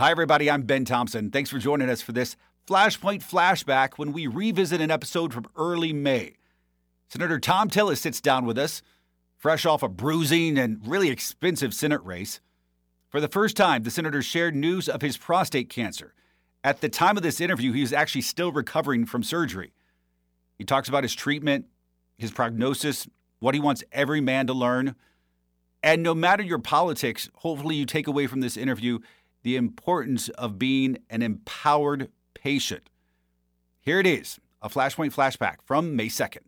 Hi, everybody. I'm Ben Thompson. Thanks for joining us for this Flashpoint flashback when we revisit an episode from early May. Senator Thom Tillis sits down with us, fresh off a bruising and really expensive Senate race. For the first time, the senator shared news of his prostate cancer. At the time of this interview, he was actually still recovering from surgery. He talks about his treatment, his prognosis, what he wants every man to learn. And no matter your politics, hopefully you take away from this interview the importance of being an empowered patient. Here it is a Flashpoint flashback from May 2nd.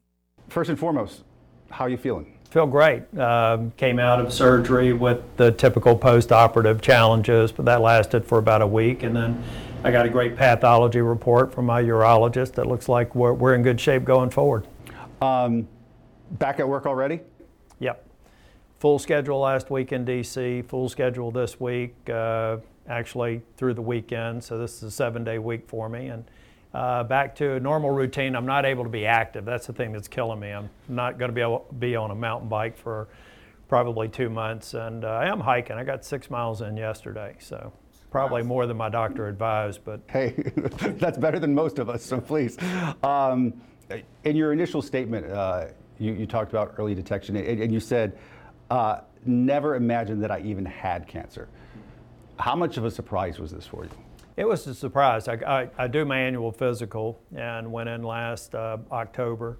First and foremost, how are you feeling? Feel great. Um, came out of surgery with the typical post operative challenges, but that lasted for about a week. And then I got a great pathology report from my urologist that looks like we're, we're in good shape going forward. Um, back at work already? Yep. Full schedule last week in DC, full schedule this week. Uh, actually through the weekend. So this is a seven day week for me. And uh, back to a normal routine. I'm not able to be active. That's the thing that's killing me. I'm not going to be able to be on a mountain bike for probably two months. And uh, I am hiking. I got six miles in yesterday. So probably more than my doctor advised. But hey, that's better than most of us. So please. Um, in your initial statement, uh, you, you, talked about early detection, and, and you said, uh, never imagined that I even had cancer. How much of a surprise was this for you? It was a surprise. I, I, I do my annual physical and went in last uh, October.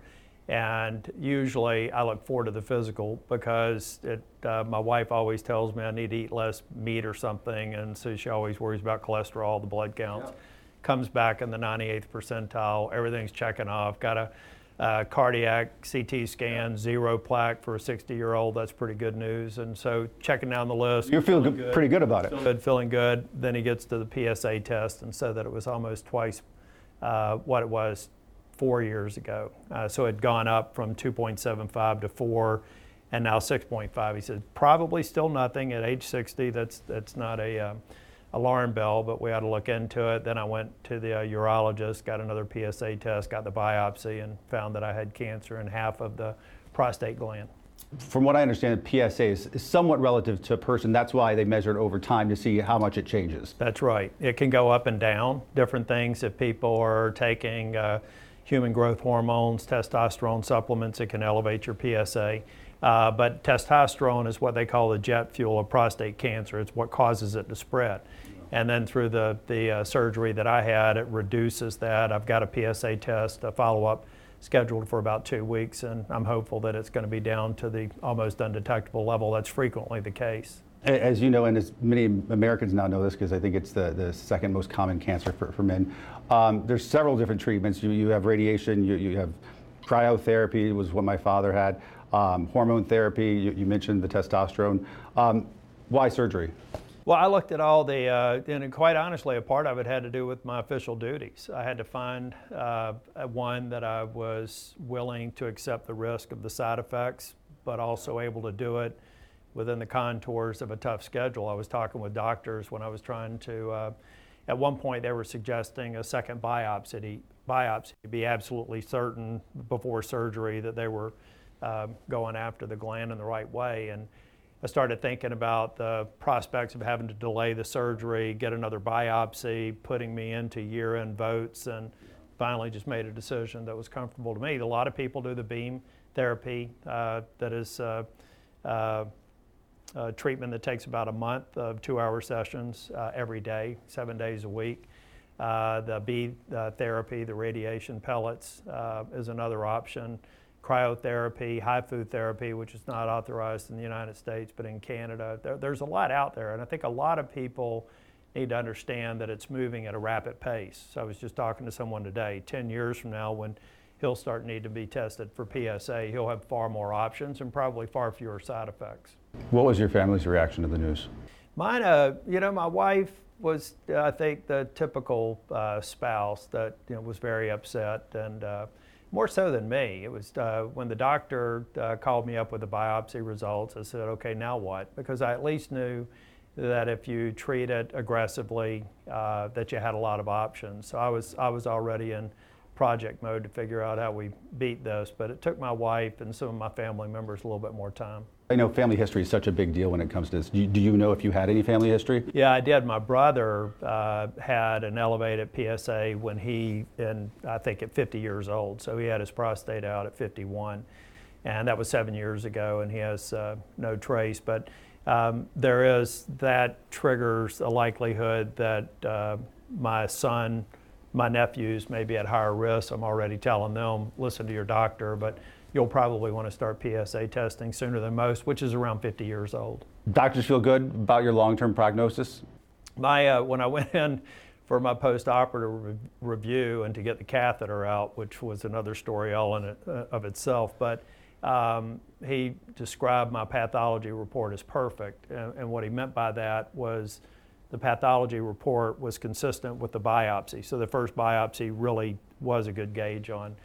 And usually I look forward to the physical because it, uh, my wife always tells me I need to eat less meat or something. And so she always worries about cholesterol, the blood counts. Yeah. Comes back in the 98th percentile, everything's checking off. Got a uh, cardiac CT scan, zero plaque for a 60 year old. That's pretty good news. And so checking down the list. You're feeling, feeling good, pretty good about it. Good, feeling good. Then he gets to the PSA test and said that it was almost twice uh, what it was four years ago. Uh, so it had gone up from 2.75 to 4 and now 6.5. He said probably still nothing at age 60. That's, that's not a um, alarm bell, but we had to look into it. Then I went to the uh, urologist, got another PSA test, got the biopsy, and found that I had cancer in half of the prostate gland. From what I understand, the PSA is, is somewhat relative to a person. That's why they measure it over time to see how much it changes. That's right. It can go up and down, different things. If people are taking uh, human growth hormones, testosterone supplements, it can elevate your PSA. Uh, but testosterone is what they call the jet fuel of prostate cancer. It's what causes it to spread. And then through the, the uh, surgery that I had, it reduces that. I've got a PSA test, a follow up scheduled for about two weeks, and I'm hopeful that it's going to be down to the almost undetectable level. That's frequently the case. As you know, and as many Americans now know this because I think it's the, the second most common cancer for, for men, um, there's several different treatments. You, you have radiation, you, you have cryotherapy, was what my father had, um, hormone therapy, you, you, mentioned the testosterone. Um, why surgery? Well, I looked at all the, uh, and quite honestly, a part of it had to do with my official duties. I had to find uh, one that I was willing to accept the risk of the side effects, but also able to do it within the contours of a tough schedule. I was talking with doctors when I was trying to, uh, at one point, they were suggesting a second biopsy, biopsy to be absolutely certain before surgery that they were uh, going after the gland in the right way. And I started thinking about the prospects of having to delay the surgery, get another biopsy, putting me into year end votes, and finally just made a decision that was comfortable to me. A lot of people do the beam therapy, uh, that is uh, uh, treatment that takes about a month of two hour sessions uh, every day, seven days a week. Uh, the B therapy, the radiation pellets, uh, is another option cryotherapy, HIFU therapy, which is not authorized in the United States, but in Canada. There, there's a lot out there, and I think a lot of people need to understand that it's moving at a rapid pace. So I was just talking to someone today, 10 years from now, when he'll start need to be tested for PSA, he'll have far more options and probably far fewer side effects. What was your family's reaction to the news? Mine, uh, you know, my wife was, I think, the typical uh, spouse that you know, was very upset and uh, more so than me. It was uh, when the doctor uh, called me up with the biopsy results, I said, okay, now what? Because I at least knew that if you treat it aggressively, uh, that you had a lot of options. So I was, I was already in project mode to figure out how we beat this, but it took my wife and some of my family members a little bit more time. I know family history is such a big deal when it comes to this. Do you, do you know if you had any family history? Yeah, I did. My brother uh, had an elevated PSA when he, in I think at 50 years old. So he had his prostate out at 51, and that was seven years ago. And he has uh, no trace, but um, there is that triggers a likelihood that uh, my son, my nephews may be at higher risk. I'm already telling them, listen to your doctor, but you'll probably want to start PSA testing sooner than most, which is around 50 years old. Doctors feel good about your long-term prognosis? My, uh, when I went in for my post-operative re- review and to get the catheter out, which was another story all in it, uh, of itself, but um, he described my pathology report as perfect. And, and what he meant by that was the pathology report was consistent with the biopsy. So the first biopsy really was a good gauge on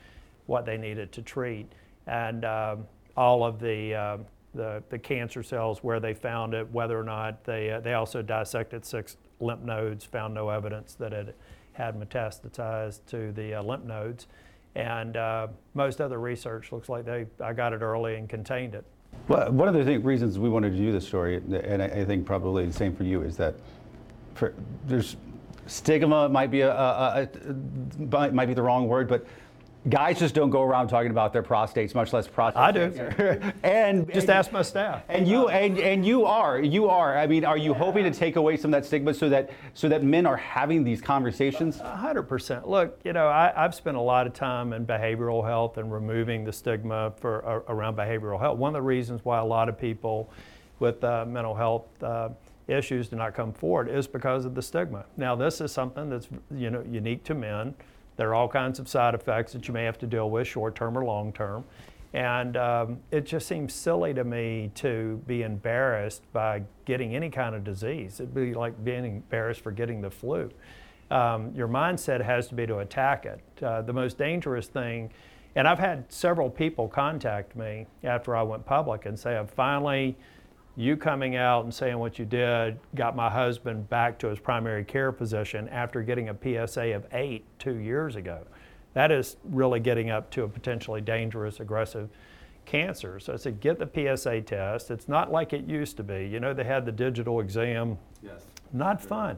what they needed to treat and um, all of the, uh, the, the cancer cells where they found it, whether or not they, uh, they also dissected six lymph nodes, found no evidence that it had metastasized to the uh, lymph nodes. And uh, most other research looks like they, I got it early and contained it. Well, one of the th- reasons we wanted to do this story, and I, I think probably the same for you, is that for, there's stigma might be a, a, a, might be the wrong word, but guys just don't go around talking about their prostates, much less prostate. I do. and just and, ask my staff. And you and, and you are you are. I mean, are you yeah. hoping to take away some of that stigma so that so that men are having these conversations? hundred percent. Look, you know, I, have spent a lot of time in behavioral health and removing the stigma for uh, around behavioral health. One of the reasons why a lot of people with uh, mental health. Uh, issues do not come forward is because of the stigma. Now, this is something that's you know unique to men. There are all kinds of side effects that you may have to deal with, short term or long term. And um, it just seems silly to me to be embarrassed by getting any kind of disease. It'd be like being embarrassed for getting the flu. Um, your mindset has to be to attack it. Uh, the most dangerous thing, and I've had several people contact me after I went public and say, I've finally you coming out and saying what you did got my husband back to his primary care physician after getting a PSA of eight two years ago. That is really getting up to a potentially dangerous, aggressive cancer. So I said, get the PSA test. It's not like it used to be. You know, they had the digital exam. Yes. Not fun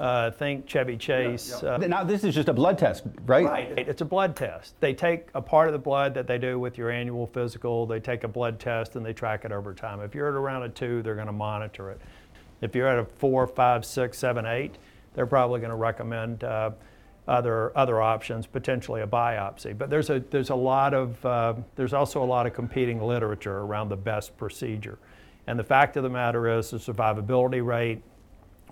uh, think Chevy Chase. Yeah, yeah. Uh, now, this is just a blood test, right? Right. It's a blood test. They take a part of the blood that they do with your annual physical, they take a blood test and they track it over time. If you're at around a two, they're going to monitor it. If you're at a four, five, six, seven, eight, they're probably going to recommend uh, other other options, potentially a biopsy. But there's a there's a lot of uh, there's also a lot of competing literature around the best procedure, and the fact of the matter is the survivability rate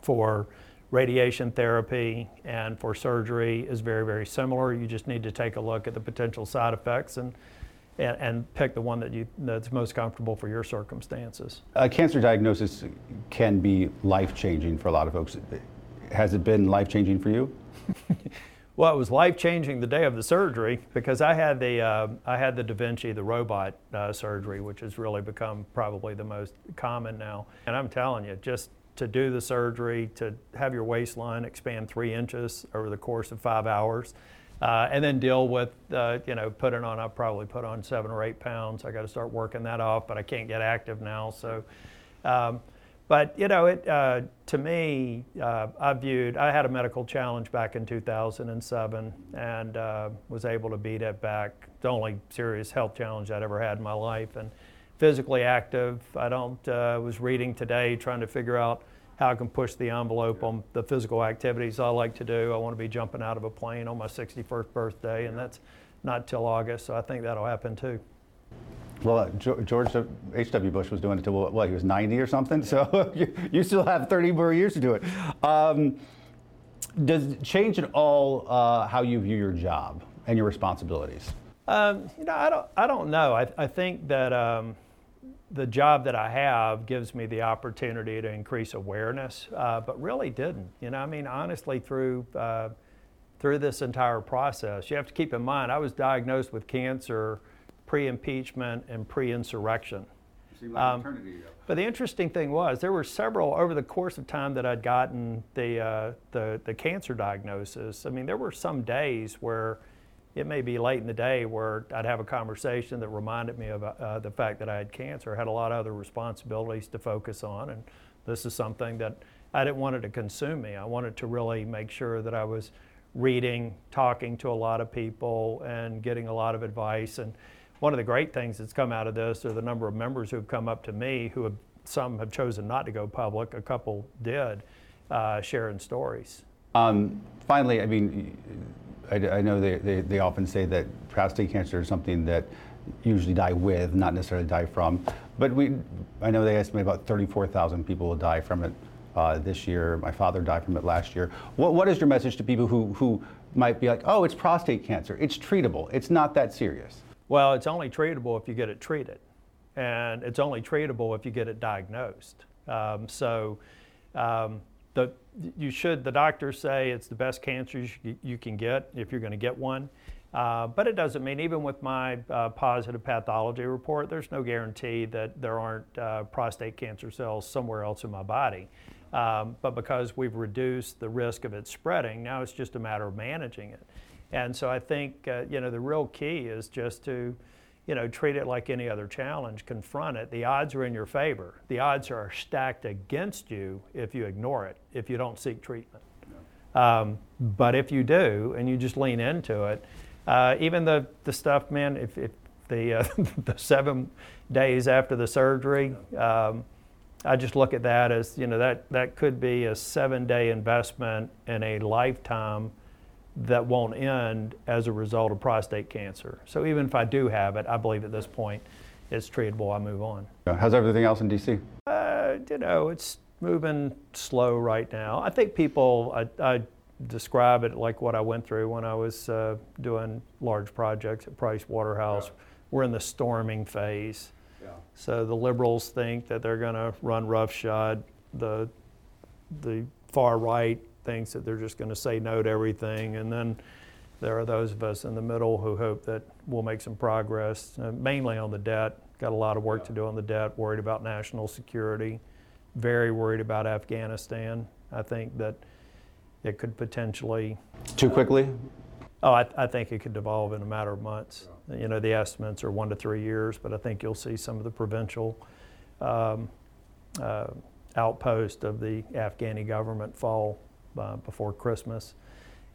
for radiation therapy and for surgery is very, very similar. You just need to take a look at the potential side effects and, and, and pick the one that you, that's most comfortable for your circumstances. A cancer diagnosis can be life changing for a lot of folks. Has it been life changing for you? well, it was life changing the day of the surgery because I had the uh, I had the Da Vinci, the robot uh, surgery, which has really become probably the most common now. And I'm telling you, just to do the surgery, to have your waistline expand three inches over the course of five hours, uh, and then deal with, uh, you know, putting on, I'll probably put on seven or eight pounds. I got to start working that off, but I can't get active now. So, um, but, you know, it, uh, to me, uh, I viewed, I had a medical challenge back in 2007 and uh, was able to beat it back. The only serious health challenge I'd ever had in my life. And, physically active. I don't uh, was reading today trying to figure out how I can push the envelope on the physical activities I like to do. I want to be jumping out of a plane on my 61st birthday, and that's not till August, so I think that'll happen too. Well, uh, George H.W. Bush was doing it till what, he was 90 or something, so you, you, still have 30 more years to do it. Um, does it change at all uh, how you view your job and your responsibilities? Um, you know, I don't, I don't know. I, I think that um, the job that I have gives me the opportunity to increase awareness, uh, but really didn't. You know, I mean, honestly, through uh, through this entire process, you have to keep in mind I was diagnosed with cancer pre-impeachment and pre-insurrection. Like Um, but the interesting thing was there were several over the course of time that I'd gotten the, uh, the the cancer diagnosis. I mean, there were some days where it may be late in the day where I'd have a conversation that reminded me of uh, the fact that I had cancer. I had a lot of other responsibilities to focus on, and this is something that I didn't want it to consume me. I wanted to really make sure that I was reading, talking to a lot of people, and getting a lot of advice. And one of the great things that's come out of this are the number of members who have come up to me who have some have chosen not to go public, a couple did, uh, sharing stories. Um, finally, I mean, I, I know they, they, they, often say that prostate cancer is something that usually die with, not necessarily die from. But we, I know they estimate about 34,000 people will die from it uh, this year. My father died from it last year. What, what is your message to people who, who might be like, oh, it's prostate cancer. It's treatable. It's not that serious. Well, it's only treatable if you get it treated and it's only treatable if you get it diagnosed. Um, so, um, the, you should, the doctors say it's the best cancer you, you can get if you're going to get one. Uh, but it doesn't mean, even with my uh, positive pathology report, there's no guarantee that there aren't uh, prostate cancer cells somewhere else in my body. Um, but because we've reduced the risk of it spreading, now it's just a matter of managing it. And so I think, uh, you know, the real key is just to, you know, treat it like any other challenge, confront it. The odds are in your favor. The odds are stacked against you if you ignore it, if you don't seek treatment. Um, but if you do and you just lean into it, uh, even the, the stuff, man, if, if the, uh, the seven days after the surgery, um, I just look at that as, you know, that, that could be a seven day investment in a lifetime that won't end as a result of prostate cancer. So even if I do have it, I believe at this point it's treatable. I move on. How's everything else in DC? Uh, you know, it's moving slow right now. I think people, I, I describe it like what I went through when I was uh, doing large projects at Price Waterhouse. Yeah. We're in the storming phase. Yeah. So the liberals think that they're going to run roughshod. The the far right thinks that they're just going to say no to everything. And then there are those of us in the middle who hope that we'll make some progress, uh, mainly on the debt. Got a lot of work to do on the debt, worried about national security, very worried about Afghanistan. I think that it could potentially. Too quickly? Oh, I, I think it could devolve in a matter of months. You know, the estimates are one to three years, but I think you'll see some of the provincial um, uh, outpost of the Afghani government fall uh, before Christmas.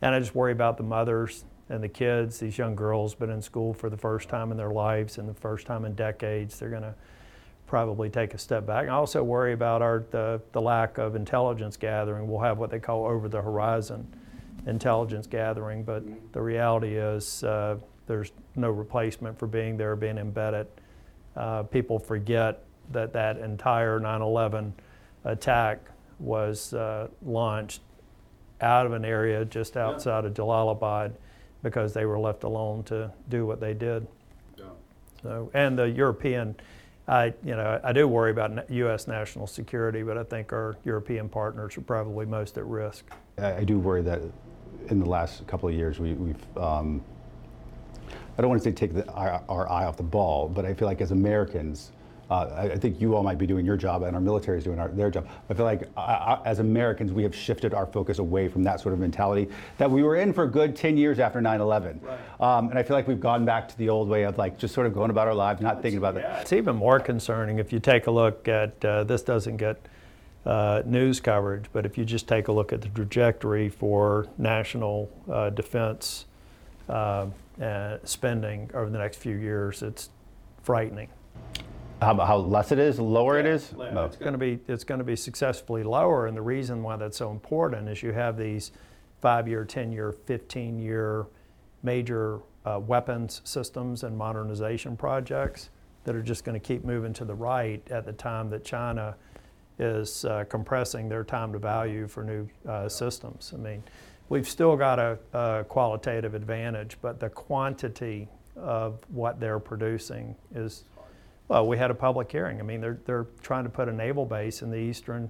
And I just worry about the mothers and the kids. These young girls been in school for the first time in their lives and the first time in decades. They're going to probably take a step back. I also worry about our the, the lack of intelligence gathering. We'll have what they call over the horizon intelligence gathering, but the reality is uh, there's no replacement for being there, being embedded. Uh, people forget that that entire 9/11 attack was uh, launched out of an area just outside yeah. of Jalalabad because they were left alone to do what they did. Yeah. So, and the European, I, you know, I do worry about U.S. national security, but I think our European partners are probably most at risk. I, do worry that in the last couple of years we, have um, I don't want to say take the, our, our eye off the ball, but I feel like as Americans, I, I, think you all might be doing your job and our military is doing our, their job. I feel like uh, uh, as Americans, we have shifted our focus away from that sort of mentality that we were in for a good 10 years after 9 11. Right. Um, and I feel like we've gone back to the old way of like just sort of going about our lives, not thinking about yeah, it. It's even more concerning if you take a look at uh, this, doesn't get uh, news coverage, but if you just take a look at the trajectory for national uh, defense spending over the next few years, it's frightening. How, how less it is, lower yeah, it is? No. It's going to be it's going to be successfully lower, and the reason why that's so important is you have these five-year, ten-year, fifteen-year major uh, weapons systems and modernization projects that are just going to keep moving to the right at the time that China is uh, compressing their time to value for new uh, systems. I mean, we've still got a, a, qualitative advantage, but the quantity of what they're producing is well, we had a public hearing. I mean, they're, they're trying to put a naval base in the eastern,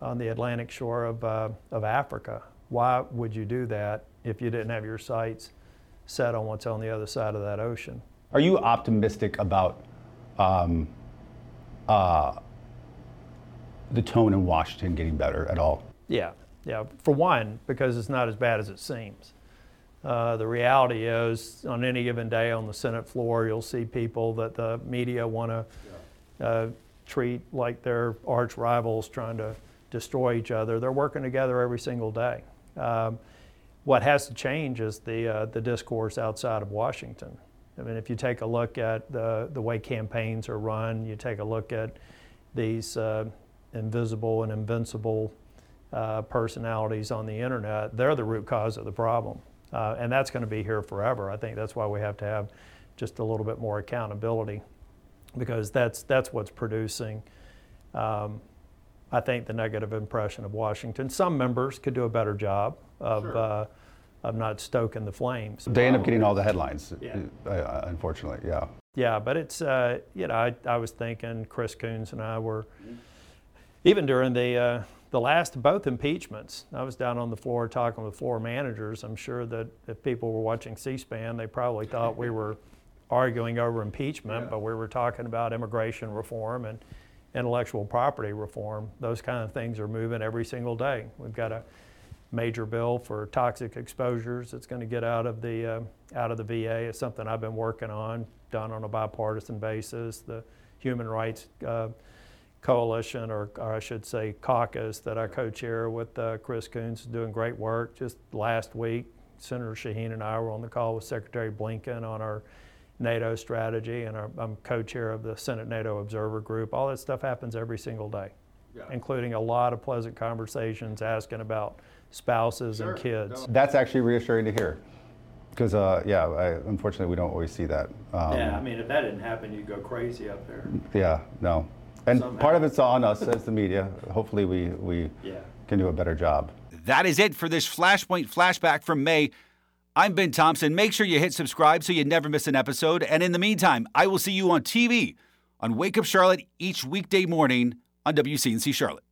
on the Atlantic shore of, uh, of Africa. Why would you do that if you didn't have your sights set on what's on the other side of that ocean? Are you optimistic about um, uh, the tone in Washington getting better at all? Yeah, yeah. For one, because it's not as bad as it seems. Uh, the reality is, on any given day on the Senate floor, you'll see people that the media want to uh, treat like they're arch rivals trying to destroy each other. They're working together every single day. Um, what has to change is the, uh, the discourse outside of Washington. I mean, if you take a look at the, the way campaigns are run, you take a look at these uh, invisible and invincible uh, personalities on the internet, they're the root cause of the problem. Uh, and that's going to be here forever. I think that's why we have to have just a little bit more accountability because that's, that's what's producing, um, I think, the negative impression of Washington. Some members could do a better job of, sure. uh, of not stoking the flames. They end up getting all the headlines, yeah. Uh, unfortunately, yeah. Yeah, but it's, uh, you know, I, I was thinking Chris Coons and I were, even during the, uh, the last both impeachments, I was down on the floor talking with floor managers. I'm sure that if people were watching C-SPAN, they probably thought we were arguing over impeachment, yeah. but we were talking about immigration reform and intellectual property reform. Those kind of things are moving every single day. We've got a major bill for toxic exposures that's going to get out of the uh, out of the VA. It's something I've been working on, done on a bipartisan basis. The Human Rights uh, coalition, or, or, I should say caucus, that I co-chair with uh, Chris Coons, doing great work. Just last week, Senator Shaheen and I were on the call with Secretary Blinken on our NATO strategy, and our, I'm co-chair of the Senate NATO Observer Group. All that stuff happens every single day, yeah. including a lot of pleasant conversations asking about spouses sure. and kids. That's actually reassuring to hear. Because, uh, yeah, I, unfortunately, we don't always see that. Um, yeah, I mean, if that didn't happen, you'd go crazy up there. Yeah, no. And Somehow. part of it's on us as the media. Hopefully, we, we yeah. can do a better job. That is it for this Flashpoint flashback from May. I'm Ben Thompson. Make sure you hit subscribe so you never miss an episode. And in the meantime, I will see you on TV on Wake Up Charlotte each weekday morning on WCNC Charlotte.